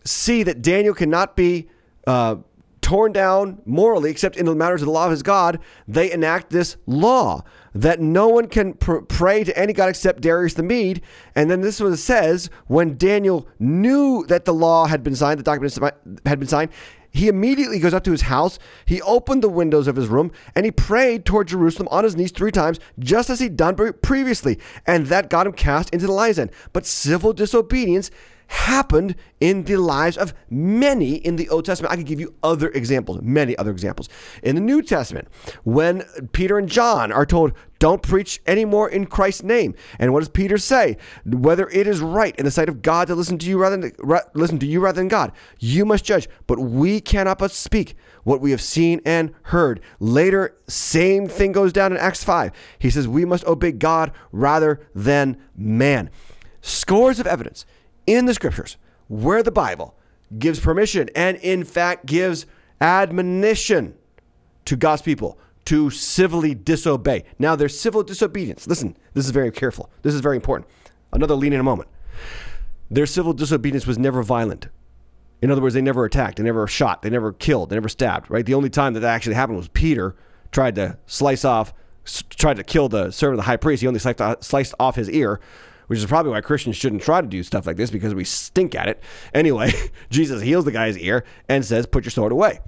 see that Daniel cannot be uh, torn down morally except in the matters of the law of his God, they enact this law that no one can pr- pray to any God except Darius the Mede. And then this it says when Daniel knew that the law had been signed, the document had been signed. He immediately goes up to his house. He opened the windows of his room and he prayed toward Jerusalem on his knees three times, just as he'd done previously. And that got him cast into the lion's den. But civil disobedience happened in the lives of many in the Old Testament. I could give you other examples, many other examples. In the New Testament, when Peter and John are told, don't preach anymore in Christ's name. And what does Peter say? Whether it is right in the sight of God to listen to you rather than listen to you rather than God, you must judge. But we cannot but speak what we have seen and heard. Later, same thing goes down in Acts 5. He says we must obey God rather than man. Scores of evidence in the scriptures where the Bible gives permission and, in fact, gives admonition to God's people to civilly disobey. Now, there's civil disobedience. Listen, this is very careful. This is very important. Another lean in a moment. Their civil disobedience was never violent. In other words, they never attacked, they never shot, they never killed, they never stabbed, right? The only time that that actually happened was Peter tried to slice off, tried to kill the servant of the high priest. He only sliced, uh, sliced off his ear which is probably why Christians shouldn't try to do stuff like this because we stink at it. Anyway, Jesus heals the guy's ear and says, Put your sword away.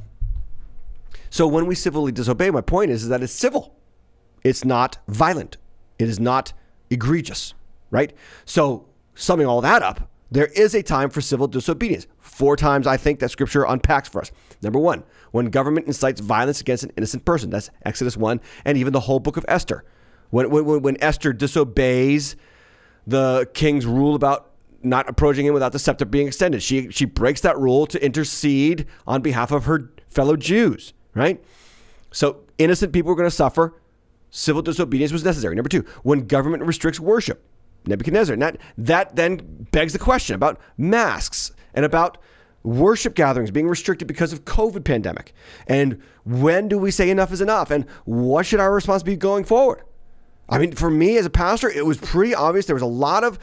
So when we civilly disobey, my point is, is that it's civil, it's not violent, it is not egregious, right? So, summing all that up, there is a time for civil disobedience. Four times I think that scripture unpacks for us. Number one, when government incites violence against an innocent person. That's Exodus 1 and even the whole book of Esther. When, when, when Esther disobeys the king's rule about not approaching him without the scepter being extended. She she breaks that rule to intercede on behalf of her fellow Jews, right? So innocent people were going to suffer. Civil disobedience was necessary. Number two, when government restricts worship, Nebuchadnezzar. And that, that then begs the question about masks and about worship gatherings being restricted because of COVID pandemic. And when do we say enough is enough? And what should our response be going forward? I mean, for me as a pastor, it was pretty obvious there was a lot of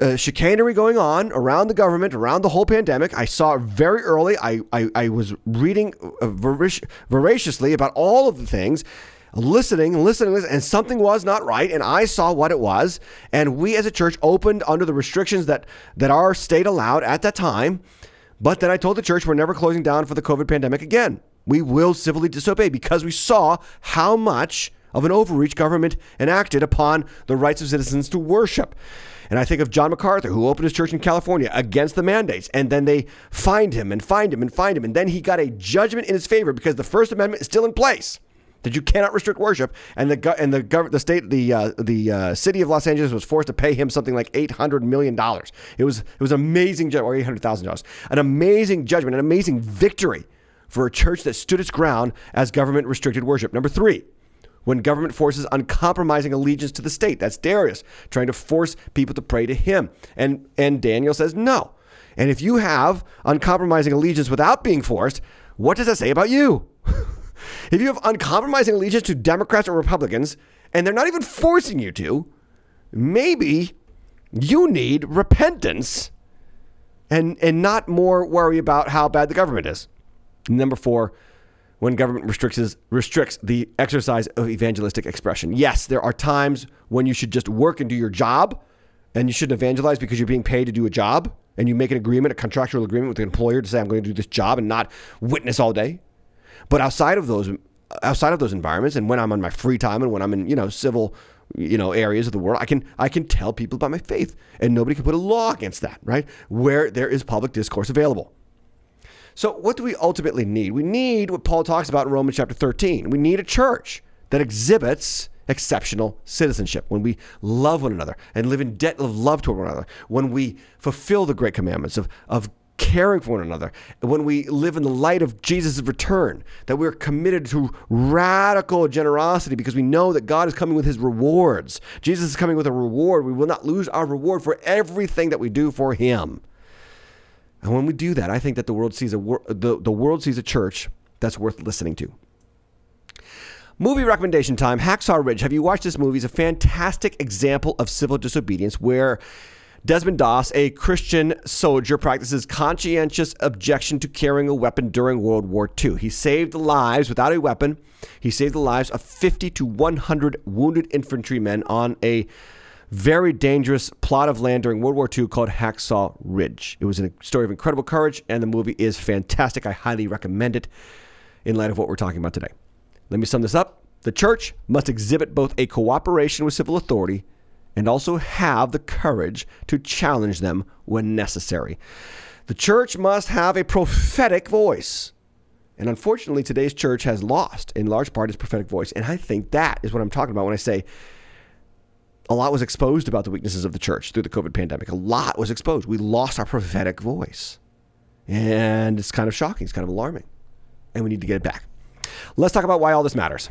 uh, chicanery going on around the government, around the whole pandemic. I saw it very early. I, I, I was reading uh, voraciously about all of the things listening, listening, listening, and something was not right, and I saw what it was, and we as a church opened under the restrictions that that our state allowed at that time. But then I told the church we're never closing down for the COVID pandemic again. We will civilly disobey because we saw how much of an overreach government enacted upon the rights of citizens to worship. And I think of John MacArthur, who opened his church in California against the mandates. And then they find him and find him and find him. And then he got a judgment in his favor because the First Amendment is still in place that you cannot restrict worship, and the and the gov- the state the uh, the uh, city of Los Angeles was forced to pay him something like eight hundred million dollars. It was it was amazing or eight hundred thousand dollars, an amazing judgment, an amazing victory for a church that stood its ground as government restricted worship. Number three. When government forces uncompromising allegiance to the state. That's Darius trying to force people to pray to him. And, and Daniel says no. And if you have uncompromising allegiance without being forced, what does that say about you? If you have uncompromising allegiance to Democrats or Republicans, and they're not even forcing you to, maybe you need repentance and, and not more worry about how bad the government is. Number four, when government restricts, restricts the exercise of evangelistic expression. Yes, there are times when you should just work and do your job, and you shouldn't evangelize because you're being paid to do a job, and you make an agreement, a contractual agreement with the employer to say, I'm going to do this job and not witness all day. But outside of those outside of those environments and when I'm on my free time and when I'm in, you know, civil you know areas of the world i can i can tell people about my faith and nobody can put a law against that right where there is public discourse available so what do we ultimately need we need what paul talks about in romans chapter 13 we need a church that exhibits exceptional citizenship when we love one another and live in debt of love toward one another when we fulfill the great commandments of, of caring for one another, when we live in the light of Jesus' return, that we're committed to radical generosity because we know that God is coming with his rewards. Jesus is coming with a reward. We will not lose our reward for everything that we do for him. And when we do that, I think that the world sees a the, the world sees a church that's worth listening to. Movie recommendation time Hacksaw Ridge. Have you watched this movie? It's a fantastic example of civil disobedience where Desmond Doss, a Christian soldier, practices conscientious objection to carrying a weapon during World War II. He saved lives without a weapon. He saved the lives of 50 to 100 wounded infantrymen on a very dangerous plot of land during World War II called Hacksaw Ridge. It was a story of incredible courage, and the movie is fantastic. I highly recommend it in light of what we're talking about today. Let me sum this up. The church must exhibit both a cooperation with civil authority and also have the courage to challenge them when necessary. The church must have a prophetic voice. And unfortunately, today's church has lost, in large part, its prophetic voice. And I think that is what I'm talking about when I say a lot was exposed about the weaknesses of the church through the COVID pandemic. A lot was exposed. We lost our prophetic voice. And it's kind of shocking. It's kind of alarming. And we need to get it back. Let's talk about why all this matters.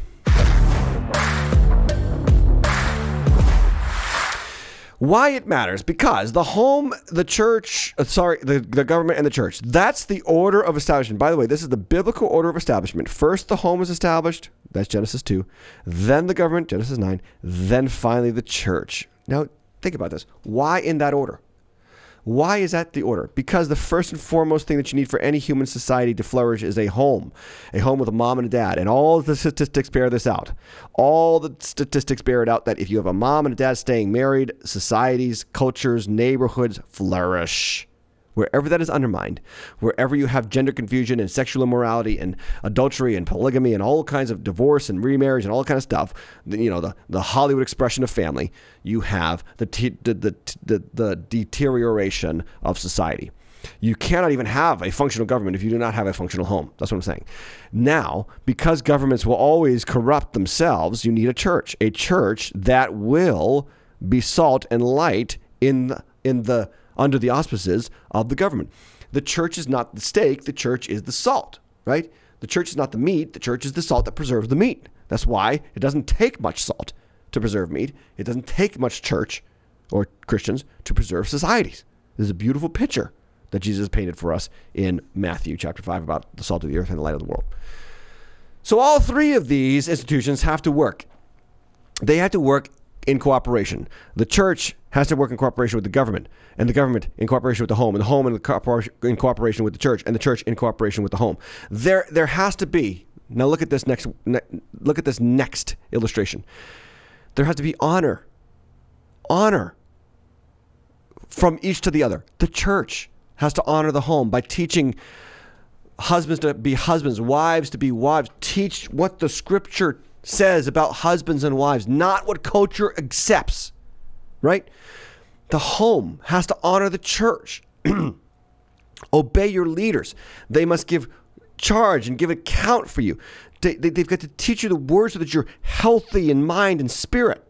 Why it matters? Because the home, the church, uh, sorry, the, the government and the church, that's the order of establishment. By the way, this is the biblical order of establishment. First, the home is established, that's Genesis 2. Then the government, Genesis 9. Then finally the church. Now, think about this. Why in that order? Why is that the order? Because the first and foremost thing that you need for any human society to flourish is a home, a home with a mom and a dad. And all the statistics bear this out. All the statistics bear it out that if you have a mom and a dad staying married, societies, cultures, neighborhoods flourish. Wherever that is undermined, wherever you have gender confusion and sexual immorality and adultery and polygamy and all kinds of divorce and remarriage and all kind of stuff, you know, the, the Hollywood expression of family, you have the, the, the, the, the deterioration of society. You cannot even have a functional government if you do not have a functional home. That's what I'm saying. Now, because governments will always corrupt themselves, you need a church, a church that will be salt and light in the, in the under the auspices of the government. The church is not the steak, the church is the salt, right? The church is not the meat, the church is the salt that preserves the meat. That's why it doesn't take much salt to preserve meat. It doesn't take much church or Christians to preserve societies. This is a beautiful picture that Jesus painted for us in Matthew chapter 5 about the salt of the earth and the light of the world. So all three of these institutions have to work. They have to work in cooperation. The church has to work in cooperation with the government, and the government in cooperation with the home, and the home in, cooperation, in cooperation with the church, and the church in cooperation with the home. There, there has to be. Now look at this next. Ne, look at this next illustration. There has to be honor, honor from each to the other. The church has to honor the home by teaching husbands to be husbands, wives to be wives. Teach what the scripture says about husbands and wives, not what culture accepts, right? The home has to honor the church. Obey your leaders. They must give charge and give account for you. They, they, they've got to teach you the words so that you're healthy in mind and spirit.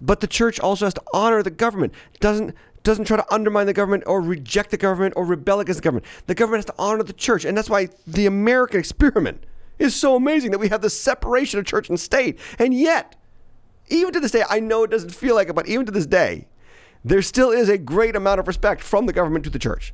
But the church also has to honor the government. Doesn't doesn't try to undermine the government or reject the government or rebel against the government. The government has to honor the church, and that's why the American experiment is so amazing that we have the separation of church and state. And yet, even to this day, I know it doesn't feel like it, but even to this day, there still is a great amount of respect from the government to the church.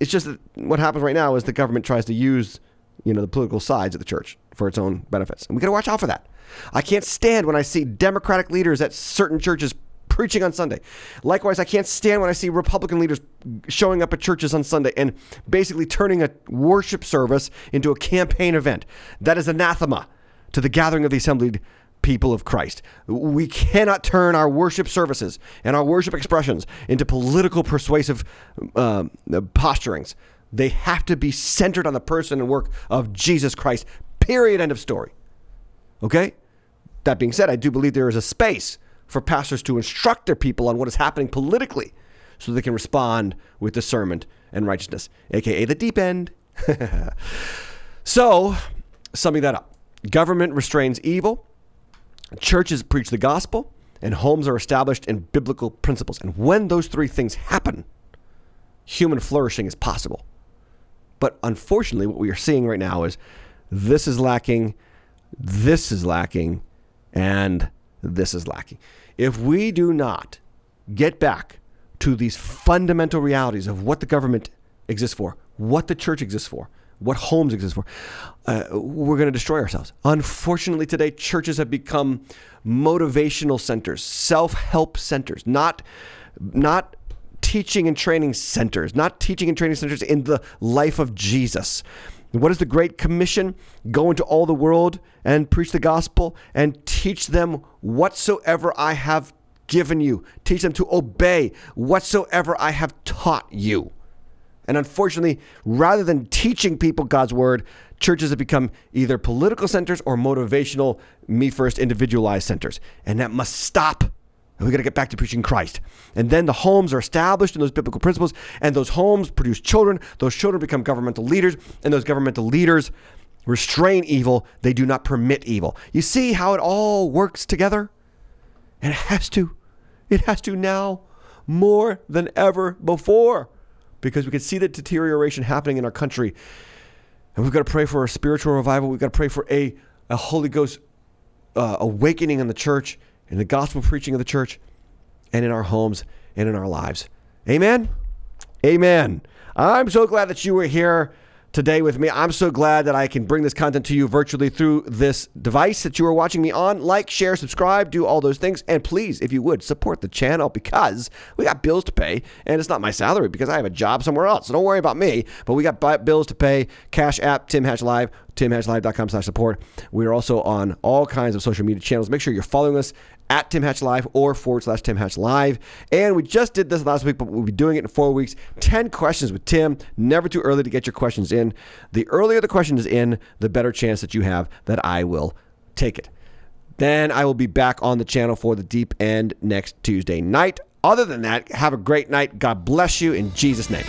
It's just that what happens right now is the government tries to use, you know, the political sides of the church for its own benefits. And we got to watch out for that. I can't stand when I see Democratic leaders at certain churches preaching on Sunday. Likewise, I can't stand when I see Republican leaders showing up at churches on Sunday and basically turning a worship service into a campaign event. That is anathema to the gathering of the assembled people of Christ. We cannot turn our worship services and our worship expressions into political persuasive uh, posturings. They have to be centered on the person and work of Jesus Christ. Period. End of story. Okay? That being said, I do believe there is a space for pastors to instruct their people on what is happening politically so they can respond with discernment and righteousness, aka the deep end. so, summing that up, government restrains evil, churches preach the gospel, and homes are established in biblical principles. And when those three things happen, human flourishing is possible. But unfortunately, what we are seeing right now is this is lacking, this is lacking, and this is lacking. If we do not get back to these fundamental realities of what the government exists for, what the church exists for, what homes exist for, uh, we're going to destroy ourselves. Unfortunately, today churches have become motivational centers, self-help centers, not not teaching and training centers, not teaching and training centers in the life of Jesus. What is the Great Commission? Go into all the world and preach the gospel and teach them whatsoever I have given you. Teach them to obey whatsoever I have taught you. And unfortunately, rather than teaching people God's word, churches have become either political centers or motivational, me first, individualized centers. And that must stop. We got to get back to preaching Christ. And then the homes are established in those biblical principles, and those homes produce children. Those children become governmental leaders, and those governmental leaders restrain evil. They do not permit evil. You see how it all works together? And it has to. It has to now more than ever before because we can see the deterioration happening in our country. And we've got to pray for a spiritual revival. We've got to pray for a, a Holy Ghost uh, awakening in the church in the gospel preaching of the church, and in our homes and in our lives. Amen. Amen. I'm so glad that you were here today with me. I'm so glad that I can bring this content to you virtually through this device that you are watching me on. Like, share, subscribe, do all those things. And please, if you would, support the channel because we got bills to pay. And it's not my salary because I have a job somewhere else. So don't worry about me. But we got bills to pay. Cash app, Tim Hatch Live, timhatchlive.com slash support. We are also on all kinds of social media channels. Make sure you're following us at Tim Hatch Live or forward slash Tim Hatch Live. And we just did this last week, but we'll be doing it in four weeks. 10 questions with Tim. Never too early to get your questions in. The earlier the question is in, the better chance that you have that I will take it. Then I will be back on the channel for the deep end next Tuesday night. Other than that, have a great night. God bless you in Jesus' name.